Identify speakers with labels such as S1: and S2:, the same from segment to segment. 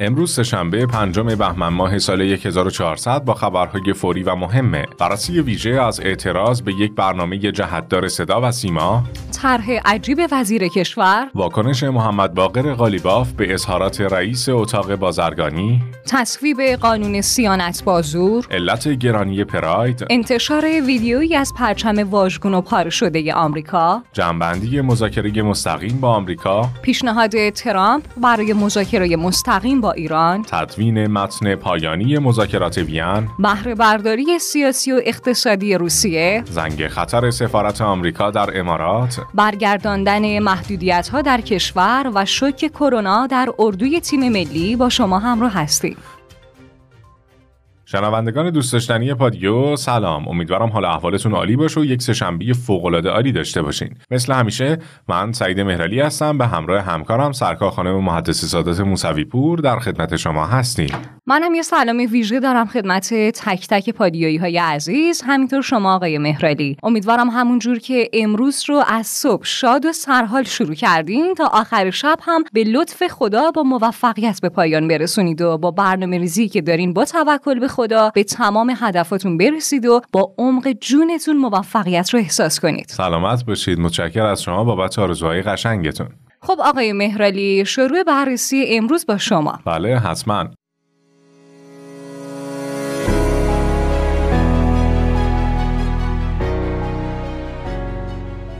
S1: امروز سهشنبه پنجم بهمن ماه سال 1400 با خبرهای فوری و مهمه. بررسی ویژه از اعتراض به یک برنامه جهتدار صدا و سیما
S2: طرح عجیب وزیر کشور.
S1: واکنش محمد باقر غالیباف به اظهارات رئیس اتاق بازرگانی.
S2: تصویب قانون سیانت بازور
S1: علت گرانی پراید.
S2: انتشار ویدیویی از پرچم واژگون و پاره شده آمریکا.
S1: جنبندی مذاکره مستقیم با آمریکا.
S2: پیشنهاد ترامپ برای مذاکره مستقیم با ایران.
S1: تدوین متن پایانی مذاکرات وین.
S2: بهره برداری سیاسی و اقتصادی روسیه.
S1: زنگ خطر سفارت آمریکا در امارات.
S2: برگرداندن محدودیت ها در کشور و شوک کرونا در اردوی تیم ملی با شما همراه هستیم.
S1: شنوندگان دوست داشتنی پادیو سلام. امیدوارم حال احوالتون عالی باشه و یک سهشنبه فوق العاده عالی داشته باشین. مثل همیشه من سعید مهرعلی هستم. به همراه همکارم سرکار خانم محدث سادات موسوی پور در خدمت شما هستیم.
S2: منم یه سلام ویژه دارم خدمت تک تک پادیایی های عزیز همینطور شما آقای مهرعلی امیدوارم همون جور که امروز رو از صبح شاد و سرحال شروع کردین تا آخر شب هم به لطف خدا با موفقیت به پایان برسونید و با برنامه ریزی که دارین با توکل به خدا به تمام هدفاتون برسید و با عمق جونتون موفقیت رو احساس کنید.
S1: سلامت باشید. متشکر از شما بابت آرزوهای قشنگتون.
S2: خب آقای مهرالی شروع بررسی امروز با شما.
S1: بله حتما.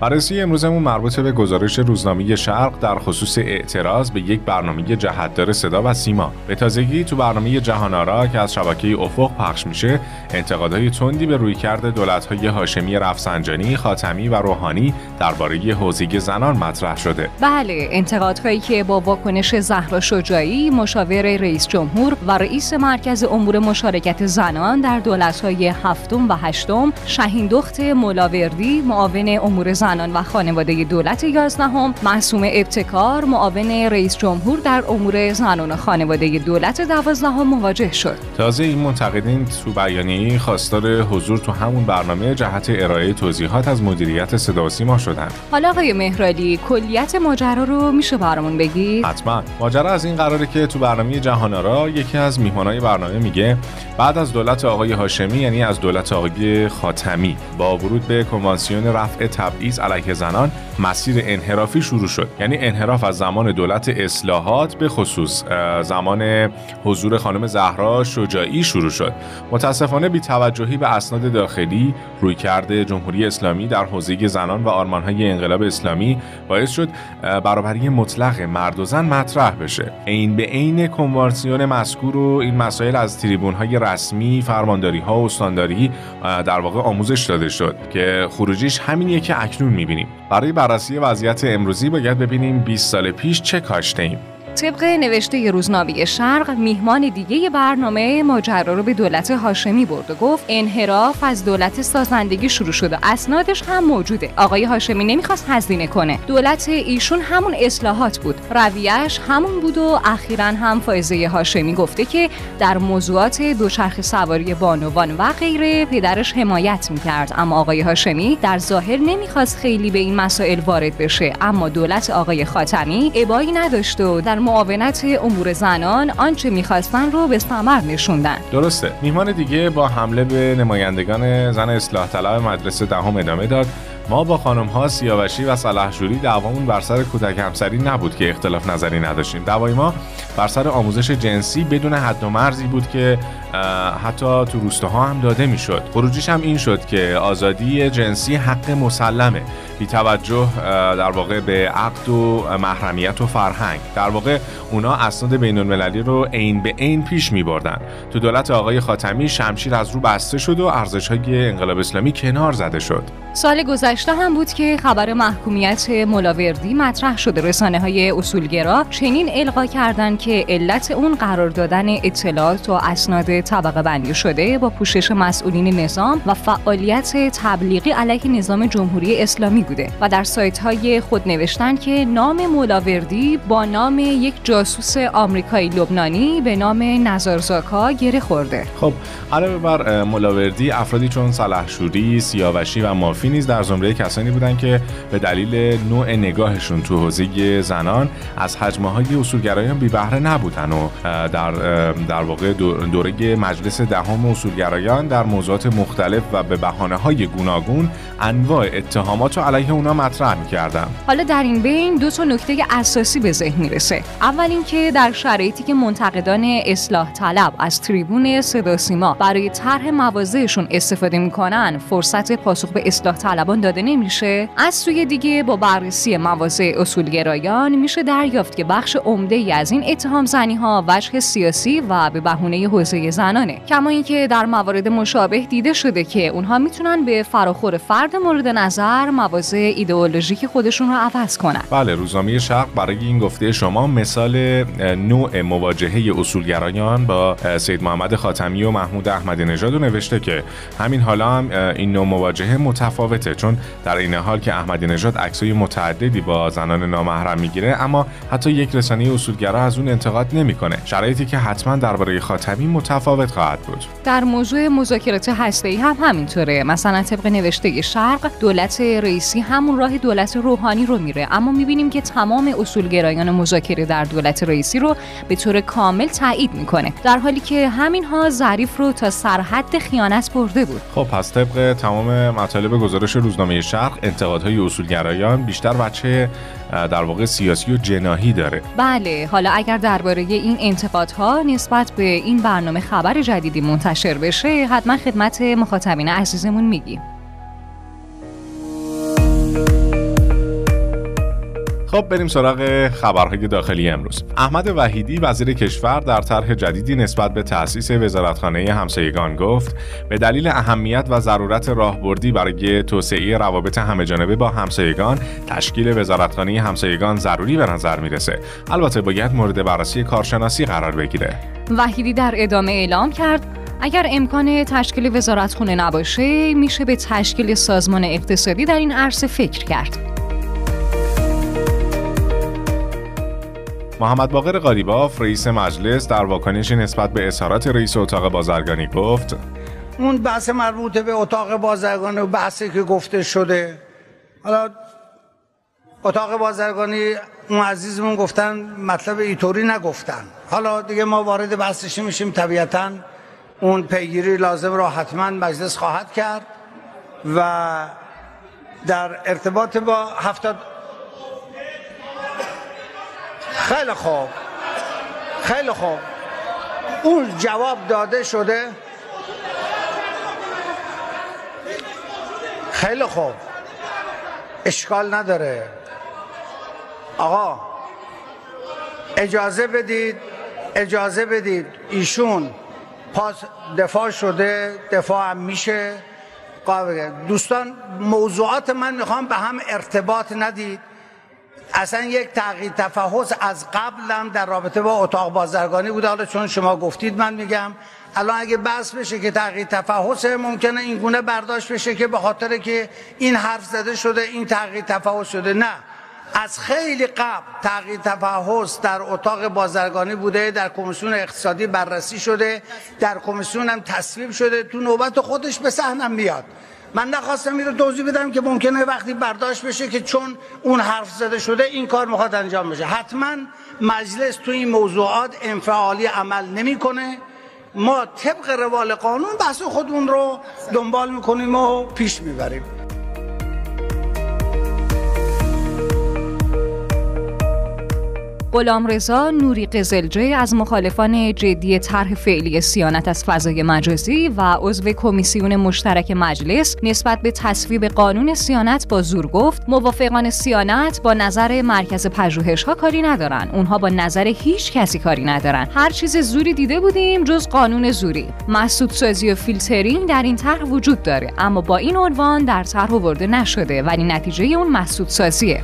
S1: بررسی امروزمون مربوط به گزارش روزنامه شرق در خصوص اعتراض به یک برنامه جهتدار صدا و سیما. به تازگی تو برنامه جهان آرا که از شبکه افق پخش میشه انتقادهای تندی به رویکرد دولت‌های هاشمی رفسنجانی خاتمی و روحانی درباره حوزه زنان مطرح شده.
S2: بله انتقادهایی که با واکنش زهرا شجاعی مشاور رئیس جمهور و رئیس مرکز امور مشارکت زنان در دولت‌های هفتم و هشتم شهین دخت ملاوردی معاون امور زنان زنان و خانواده دولت یازدهم محسوم ابتکار معاون رئیس جمهور در امور زنان و خانواده دولت دوازدهم مواجه شد.
S1: تازه این منتقدین تو بیانیه خواستار حضور تو همون برنامه جهت ارائه توضیحات از مدیریت صدا و سیما شدن.
S2: حالا آقای مهرالی کلیت ماجرا رو میشه برامون بگی
S1: حتما. ماجرا از این قراره که تو برنامه جهان آرا یکی از میهمانای برنامه میگه بعد از دولت آقای هاشمی یعنی از دولت آقای خاتمی با ورود به کنوانسیون رفع تبعیض علیه زنان مسیر انحرافی شروع شد. یعنی انحراف از زمان دولت اصلاحات به خصوص زمان حضور خانم زهرا شجاعی شروع شد. متاسفانه بی توجهی به اسناد داخلی رویکرد جمهوری اسلامی در حوزه زنان و آرمانهای انقلاب اسلامی باعث شد برابری مطلق مرد و زن مطرح بشه. این به عین کنوانسیون مذکور و این مسائل از تریبون های رسمی فرمانداری ها و استانداری در واقع آموزش داده شد که خروجیش همینیه که اکنون می‌بینیم. برای بررسی وضعیت امروزی باید ببینیم 20 سال پیش چه کاشته ایم
S2: طبق نوشته روزنامه شرق میهمان دیگه برنامه ماجرا رو به دولت هاشمی برد و گفت انحراف از دولت سازندگی شروع شده اسنادش هم موجوده. آقای هاشمی نمی‌خواست هزینه کنه. دولت ایشون همون اصلاحات بود. رویش همون بود و اخیرا هم فائزه هاشمی گفته که در موضوعات دوچرخه سواری بانوان و غیره پدرش حمایت می‌کرد. اما آقای هاشمی در ظاهر نمی‌خواست خیلی به این مسائل وارد بشه. اما دولت آقای خاتمی ابایی نداشت و در معاونت امور زنان آنچه می‌خواستن رو به ثمر نشوندن.
S1: درسته. میهمان دیگه با حمله به نمایندگان زن اصلاح طلب مدرسه دهم ادامه داد. ما با خانم ها سیاوشی و صلاحجوری دعوامون بر سر کودک همسری نبود که اختلاف نظری نداشتیم. دعوای ما بر سر آموزش جنسی بدون حد و مرزی بود که حتی تو روستاها هم داده می‌شد. خروجیش هم این شد که آزادی جنسی حق مسلمه. بی توجه در واقع به عقد و محرمیت و فرهنگ. در واقع اونا اسناد بین المللی رو عین به عین پیش می بردن تو دولت آقای خاتمی شمشیر از رو بسته شد و ارزش های انقلاب اسلامی کنار زده شد.
S2: سال گذشته هم بود که خبر محکومیت ملاوردی مطرح شده رسانه های اصولگرا چنین القا کردند که علت اون قرار دادن اطلاعات و اسناد طبقه بندی شده با پوشش مسئولین نظام و فعالیت تبلیغی علیه نظام جمهوری اسلامی بوده و در سایت های خود نوشتن که نام مولاوردی با نام یک جاسوس آمریکایی لبنانی به نام نزارزاکا گره خورده.
S1: خب علاوه بر مولاوردی افرادی چون سلحشوری، سیاوشی و مافی نیز در زمره کسانی بودند که به دلیل نوع نگاهشون تو حوزه زنان از حجمه های اصولگرایان بی بهره نبودن و در در واقع دوره مجلس دهم اصولگرایان در موضوعات مختلف و به بهانه های گوناگون انواع اتهامات رو علیه اونا مطرح می‌کردن
S2: حالا در این بین دو تا نکته اساسی به ذهن می‌رسه. اول اینکه در شرایطی که منتقدان اصلاح طلب از تریبون صدا سیما برای طرح مواضعشون استفاده می‌کنن فرصت پاسخ به اصلاح طلبان داده نمیشه. از سوی دیگه با بررسی مواضع اصولگرایان میشه دریافت که بخش عمده ای از این اتهام زنی ها وجه سیاسی و به بهونه حوزه زنانه. کما اینکه در موارد مشابه دیده شده که اونها می‌تونن به فراخور فرد مورد نظر مواضع ایدئولوژیک خودشون رو عوض کنن.
S1: بله روزنامه شرق برای این گفته شما مثال نوع مواجهه اصولگرایان با سید محمد خاتمی و محمود احمدی نژاد رو نوشته که همین حالا هم این نوع مواجهه متفاوته چون در این حال که احمدی نژاد عکسای متعددی با زنان نامحرم می‌گیره اما حتی یک رسانه اصولگرا از اون انتقاد نمی‌کنه. شرایطی که حتما درباره خاتمی متفاوت خواهد بود.
S2: در موضوع مذاکرات هسته‌ای هم همینطوره. مثلا طبق نوشته شرق دولت رئیسی همون راه دولت روحانی رو میره. اما می‌بینیم که تمام اصولگرایان مذاکره در دولت رئیسی رو به طور کامل تایید می‌کنه. در حالی که همین ها ظریف رو تا سرحد خیانت برده بود.
S1: خب پس طبق تمام مطالب گزارش روزنامه شرق انتقادهای اصولگرایان بیشتر بچه در واقع سیاسی و جناهی داره.
S2: بله حالا اگر درباره این انتقادها نسبت به این برنامه خبر جدیدی منتشر بشه حتما خدمت مخاطبین عزیزمون میگیم.
S1: خب بریم سراغ خبرهای داخلی امروز. احمد وحیدی وزیر کشور در طرح جدیدی نسبت به تأسیس وزارتخانه همسایگان گفت به دلیل اهمیت و ضرورت راهبردی برای توسعه روابط همهجانبه با همسایگان تشکیل وزارتخانه همسایگان ضروری به نظر می‌رسه. البته باید مورد بررسی کارشناسی قرار بگیره.
S2: وحیدی در ادامه اعلام کرد اگر امکان تشکیل وزارتخونه نباشه میشه به تشکیل سازمان اقتصادی در این عرصه فکر کرد.
S1: محمد باقر قالیباف رئیس مجلس در واکنشی نسبت به اظهارات رئیس اتاق بازرگانی گفت
S3: اون بحث مربوط به اتاق بازرگانی و بحثی که گفته شده. حالا اتاق بازرگانی اون عزیزمون گفتن مطلب ایطوری نگفتن. حالا دیگه ما وارد بحثش میشیم. طبیعتا اون پیگیری لازم را حتما مجلس خواهد کرد و در ارتباط با هفتاد خیلی خوب. خیلی خوب. اون جواب داده شده. خیلی خوب. اشکال نداره. آقا اجازه بدید اجازه بدید. ایشون پاس دفاع شده دفاع هم میشه. دوستان موضوعات من می‌خوام به هم ارتباط ندید. اصلا یک تغییر تفحص از قبلم در رابطه با اتاق بازرگانی بوده. حالا چون شما گفتید من میگم الان اگه بحث بشه که تغییر تفحص ممکنه این گونه برداشت بشه که به خاطر که این حرف زده شده این تغییر تفحص شده. نه. از خیلی قبل تغییر تفحص در اتاق بازرگانی بوده در کمیسیون اقتصادی بررسی شده در کمیسیون هم تصویب شده. تو نوبت خودش به صحنم میاد. من نخواستم این رو توضیح بدم که ممکنه وقتی برداشت بشه که چون اون حرف زده شده این کار می‌خواد انجام بشه. حتما مجلس تو این موضوعات انفعالی عمل نمی‌کنه. ما طبق روال قانون بحث خودمون رو دنبال می‌کنیم و پیش می‌بریم.
S2: رضا نوری قزلجه از مخالفان جدی طرح فعلی سیانت از فضای مجازی و عضو کمیسیون مشترک مجلس نسبت به تصویب قانون سیانت با زور گفت موافقان سیانت با نظر مرکز پژوهش ها کاری ندارن. اونها با نظر هیچ کسی کاری ندارن. هر چیز زوری دیده بودیم جز قانون زوری. مسدود سازی و فیلترینگ در این طرح وجود داره اما با این عنوان در طرح آورده نشده ولی نتیجه اون مسدود سازیه.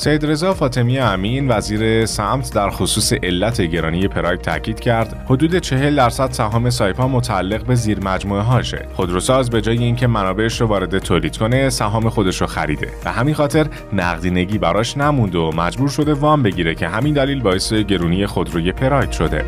S1: سید رضا فاطمی امین وزیر سمت در خصوص علت گرانی پراید تاکید کرد حدود 40 درصد سهام سایپا متعلق به زیر مجموعه هاشه. خودروساز به جای اینکه منابعش رو وارد تولید کنه سهام خودش رو خریده. و همین خاطر نقدینگی براش نمونده و مجبور شده وام بگیره که همین دلیل باعث گرونی خودروی پراید شده.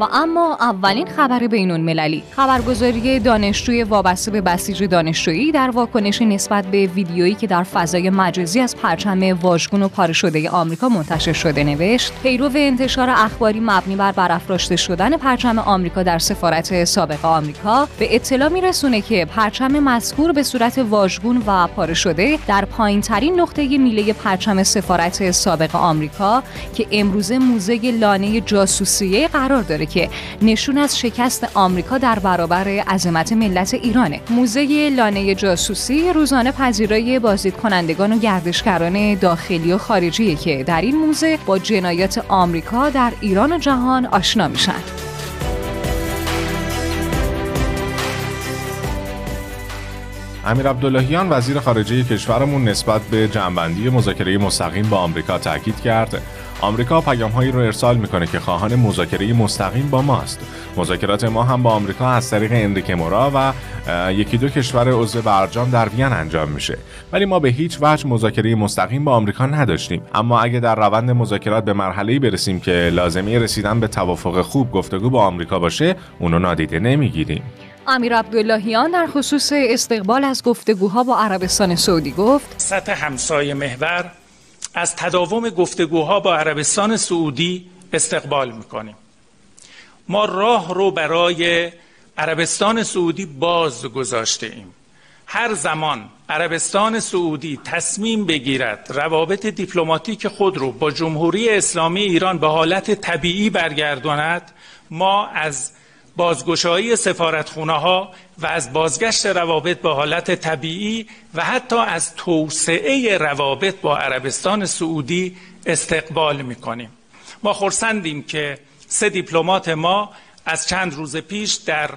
S2: و اما اولین خبر بینون مللی خبرگزاری دانشجوی وابسته به بسیج دانشجویی در واکنشی نسبت به ویدیویی که در فضای مجازی از پرچم واژگون و پاره شده آمریکا منتشر شده نوشت پیرو انتشار اخباری مبنی بر برافراشته شدن پرچم آمریکا در سفارت سابق آمریکا به اطلاع میرسونه که پرچم مذکور به صورت واژگون و پاره شده در پایین ترین نقطه میله پرچم سفارت سابق آمریکا که امروزه موزه لانه جاسوسیه قرار داره که نشون از شکست آمریکا در برابر عظمت ملت ایرانه. موزه لانه جاسوسی روزانه پذیرای بازدید کنندگان و گردشگران داخلی و خارجی که در این موزه با جنایات آمریکا در ایران و جهان آشنا میشن.
S1: امیر عبداللهیان وزیر خارجه کشورمون نسبت به جنبندی مذاکره مستقیم با آمریکا تاکید کرد آمریکا پیامهایی رو ارسال می‌کنه که خواهان مذاکره مستقیم با ماست. مذاکرات ما هم با آمریکا از طریق اندریک مورا و یکی دو کشور عضو برجام در وین انجام میشه. ولی ما به هیچ وجه مذاکره مستقیم با آمریکا نداشتیم. اما اگه در روند مذاکرات به مرحله برسیم که لازمی رسیدن به توافق خوب گفتگو با آمریکا باشه اونو نادیده نمی‌گیریم.
S2: امیر عبداللهیان در خصوص استقبال از گفتگوها با عربستان سعودی گفت
S4: سطح همسایه محور از تداوم گفتگوها با عربستان سعودی استقبال می‌کنیم. ما راه رو برای عربستان سعودی باز گذاشته ایم. هر زمان عربستان سعودی تصمیم بگیرد روابط دیپلماتیک خود رو با جمهوری اسلامی ایران به حالت طبیعی برگرداند ما از بازگشایی سفارتخونه ها و از بازگشت روابط به حالت طبیعی و حتی از توسعه روابط با عربستان سعودی استقبال می کنیم ما خورسندیم که سه دیپلمات ما از چند روز پیش در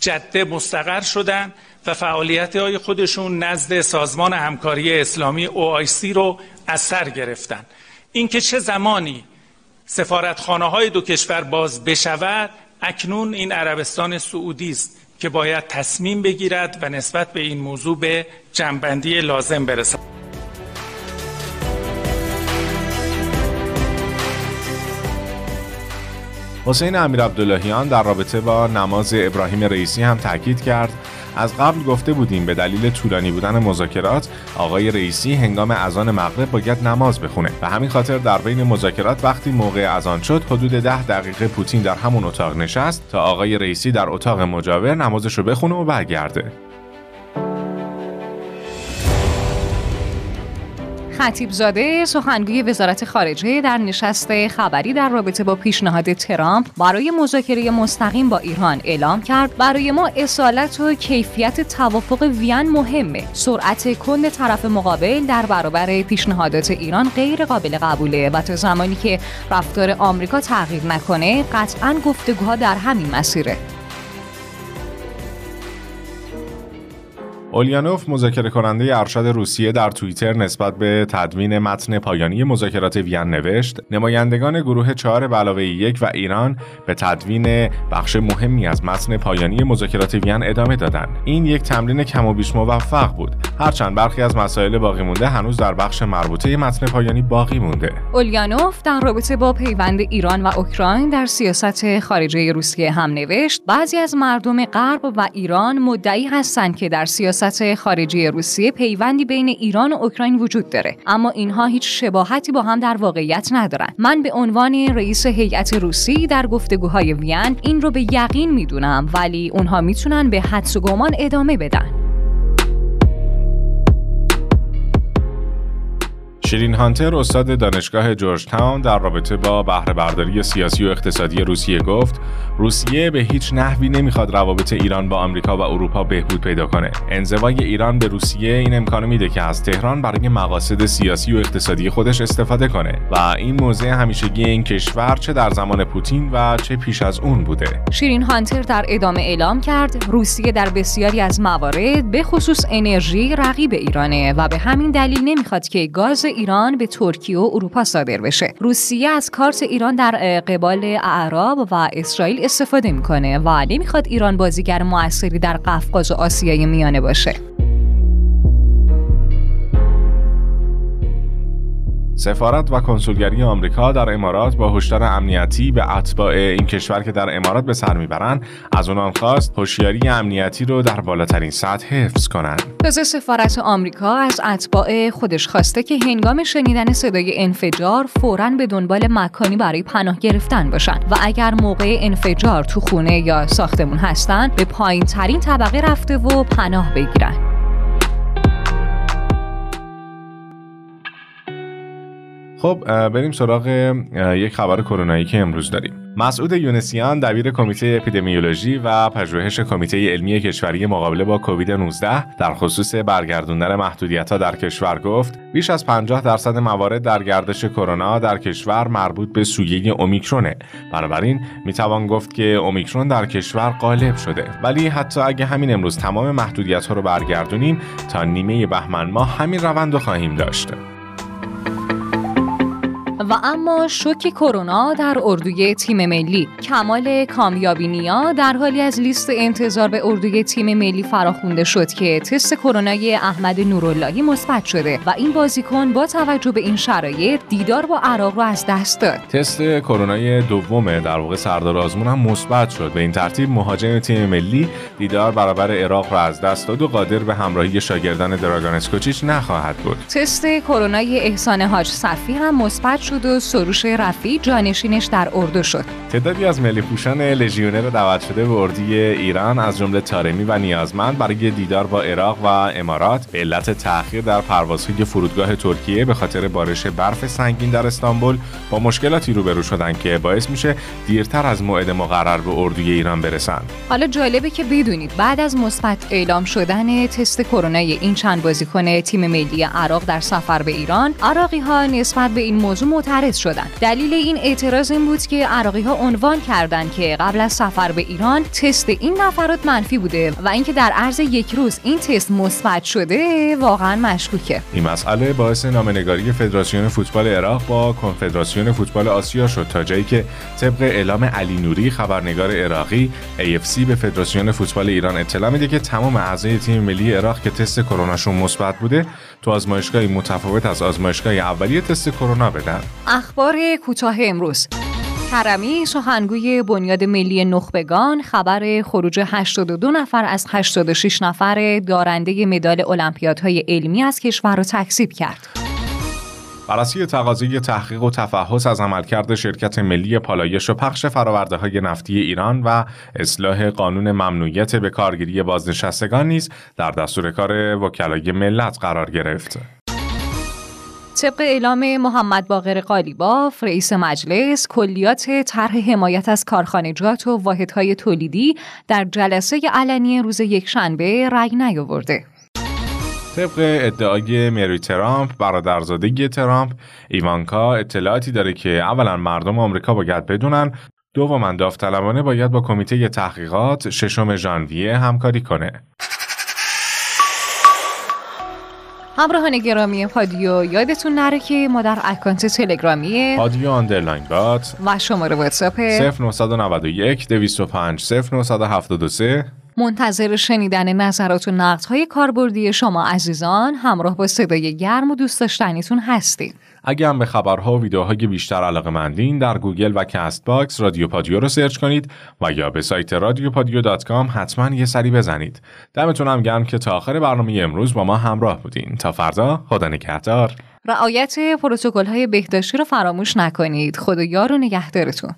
S4: جده مستقر شدند و فعالیت های خودشون نزد سازمان همکاری اسلامی OIC رو از سر گرفتن. اینکه چه زمانی سفارتخانه های دو کشور باز بشود اکنون این عربستان سعودی است که باید تصمیم بگیرد و نسبت به این موضوع به جنبندی لازم برسد
S1: حسین امیر عبداللهیان در رابطه با نماز ابراهیم رئیسی هم تاکید کرد از قبل گفته بودیم به دلیل طولانی بودن مذاکرات آقای رئیسی هنگام اذان مغرب باید نماز بخونه. و همین خاطر در بین مذاکرات وقتی موقع اذان شد حدود ده دقیقه پوتین در همون اتاق نشست تا آقای رئیسی در اتاق مجاور نمازش رو بخونه و برگرده.
S2: خطیب زاده سخنگوی وزارت خارجه در نشست خبری در رابطه با پیشنهاد ترامپ برای مذاکره مستقیم با ایران اعلام کرد. برای ما اصالت و کیفیت توافق وین مهمه. سرعت کند طرف مقابل در برابر پیشنهادات ایران غیر قابل قبوله و تا زمانی که رفتار آمریکا تغییر نکنه قطعا گفتگوها در همین مسیره.
S1: اولیانوف مذاکره کننده ارشد روسیه در توییتر نسبت به تدوین متن پایانی مذاکرات وین نوشت نمایندگان گروه چهار علاوه یک و ایران به تدوین بخش مهمی از متن پایانی مذاکرات وین ادامه دادند. این یک تمرین کم و بیش موفق بود. هرچند برخی از مسائل باقی مونده هنوز در بخش مربوطه متن پایانی باقی مونده.
S2: اولیانوف در رابطه با پیوند ایران و اوکراین در سیاست خارجه روسیه هم نوشت بعضی از مردم غرب و ایران مدعی هستند که در سیاست سیاست خارجی روسیه پیوندی بین ایران و اوکراین وجود داره. اما اینها هیچ شباهتی با هم در واقعیت ندارن. من به عنوان رئیس هیئت روسی در گفتگوهای وین این رو به یقین می‌دونم ولی اونها می‌تونن به حدس و گمان ادامه بدن.
S1: شیرین هانتر استاد دانشگاه جورج تاون در رابطه با بهره برداری سیاسی و اقتصادی روسیه گفت روسیه به هیچ نحوی نمی‌خواد روابط ایران با آمریکا و اروپا بهبود پیدا کنه. انزوای ایران به روسیه این امکان میده که از تهران برای مقاصد سیاسی و اقتصادی خودش استفاده کنه و این موضع همیشگی این کشور چه در زمان پوتین و چه پیش از اون بوده.
S2: شیرین هانتر در ادامه اعلام کرد روسیه در بسیاری از موارد به خصوص انرژی رقیب ایرانه و به همین دلیل نمی‌خواد که گاز ایران به ترکیه و اروپا صادر بشه. روسیه از کارت ایران در قبال اعراب و اسرائیل استفاده می‌کنه و نمی‌خواد ایران بازیگر موثری در قفقاز و آسیای میانه باشه.
S1: سفارت و کنسولگری آمریکا در امارات با هشدار امنیتی به اتباع این کشور که در امارات به سر می‌برند از اونان خواست هوشیاری امنیتی رو در بالاترین سطح حفظ کنند.
S2: تازه سفارت آمریکا از اتباع خودش خواسته که هنگام شنیدن صدای انفجار فورا به دنبال مکانی برای پناه گرفتن باشن و اگر موقع انفجار تو خونه یا ساختمون هستن به پایین ترین طبقه رفته و پناه بگیرن.
S1: خب بریم سراغ یک خبر کرونایی که امروز داریم. مسعود یونسیان دبیر کمیته اپیدمیولوژی و پژوهش کمیته علمی کشوری مقابله با کووید 19 در خصوص برگردوندن محدودیت ها در کشور گفت بیش از 50 درصد موارد در گردش کرونا در کشور مربوط به سویه اومیکرونه. بنابراین می‌توان گفت که اومیکرون در کشور غالب شده. ولی حتی اگه همین امروز تمام محدودیت ها رو برگردونیم تا نیمه بهمن ماه همین روند رو خواهیم داشت.
S2: و اما شوک کرونا در اردوی تیم ملی. کمال کامیابی نیا در حالی از لیست انتظار به اردوی تیم ملی فراخونده شد که تست کرونای احمد نوراللهی مثبت شده و این بازیکن با توجه به این شرایط دیدار با عراق رو از دست داد.
S1: تست کرونای دوم در واقع سردار آزمون هم مثبت شد. به این ترتیب مهاجم تیم ملی دیدار برابر عراق را از دست داد و قادر به همراهی شاگردان دراگان اسکوچیچ نخواهد بود.
S2: تست کرونای احسان حاج صفی هم مثبت شد و سروش رفی جانشینش در اردو شد.
S1: تعدادی از ملی پوشان لژیونر دعوت شده به اردوی ایران از جمله تارمی و نیازمند برای دیدار با عراق و امارات به علت تأخیر در پروازهای فرودگاه ترکیه به خاطر بارش برف سنگین در استانبول با مشکلاتی روبرو شدن که باعث میشه دیرتر از موعد مقرر به اردوی ایران برسن
S2: حالا جالبه که بدونید بعد از مثبت اعلام شدن تست کرونا این چند بازیکن تیم ملی عراق در سفر به ایران عراقی ها نسبت به این موضوع معترض شدن. دلیل این اعتراض این بود که عراقی ها عنوان کردند که قبل از سفر به ایران تست این نفرات منفی بوده و اینکه در عرض یک روز این تست مثبت شده واقعا مشکوکه.
S1: این مسئله باعث نامنگاری فدراسیون فوتبال عراق با کنفدراسیون فوتبال آسیا شد تا جایی که طبق اعلام علی نوری خبرنگار عراقی AFC به فدراسیون فوتبال ایران اطلاع میده که تمام اعضای تیم ملی عراق که تست کروناشون مثبت بوده تو آزمایشگاهی متفاوت از آزمایشگاه اولیه تست کرونا بدن
S2: اخبار کوتاه امروز کرمی سخنگوی بنیاد ملی نخبگان خبر خروج 82 نفر از 86 نفر دارنده مدال المپیادهای علمی از کشور را تکذیب کرد.
S1: بررسی تقاضای تحقیق و تفحص از عملکرد شرکت ملی پالایش و پخش فراورده های نفتی ایران و اصلاح قانون ممنوعیت به کارگیری بازنشستگان نیز در دستور کار وکلای ملت قرار گرفت.
S2: طبق اعلام محمد باقر قالیباف رئیس مجلس کلیات طرح حمایت از کارخانجات و واحدهای تولیدی در جلسه علنی روز یکشنبه رأی نیاورده
S1: طبق ادعای مری ترامپ برادرزاده ترامپ ایوانکا اطلاعاتی داره که اولا مردم آمریکا باید بدونن. دوما داوطلبانه باید با کمیته تحقیقات ششم ژانویه همکاری کنه.
S2: همراهان گرامی پادیو یادتون نره که ما در اکانت تلگرامی
S1: پادیو underline bot
S2: و شماره واتساپ
S1: 0991 205 0973
S2: منتظر شنیدن نظرات و نقدهای کاربردی شما عزیزان همراه با صدای گرم و دوست داشتنیتون هستیم.
S1: اگه هم به خبرها و ویدیوهای بیشتر علاقه مندین در گوگل و کست باکس رادیو پادیو رو search کنید و یا به سایت رادیو پادیو dot com حتما یه سری بزنید. دمتون هم گرم که تا آخر برنامه امروز با ما همراه بودین. تا فردا خدا نگهدار.
S2: رعایت پروتکل های بهداشتی رو فراموش نکنید. خدا یار و نگهدارتون.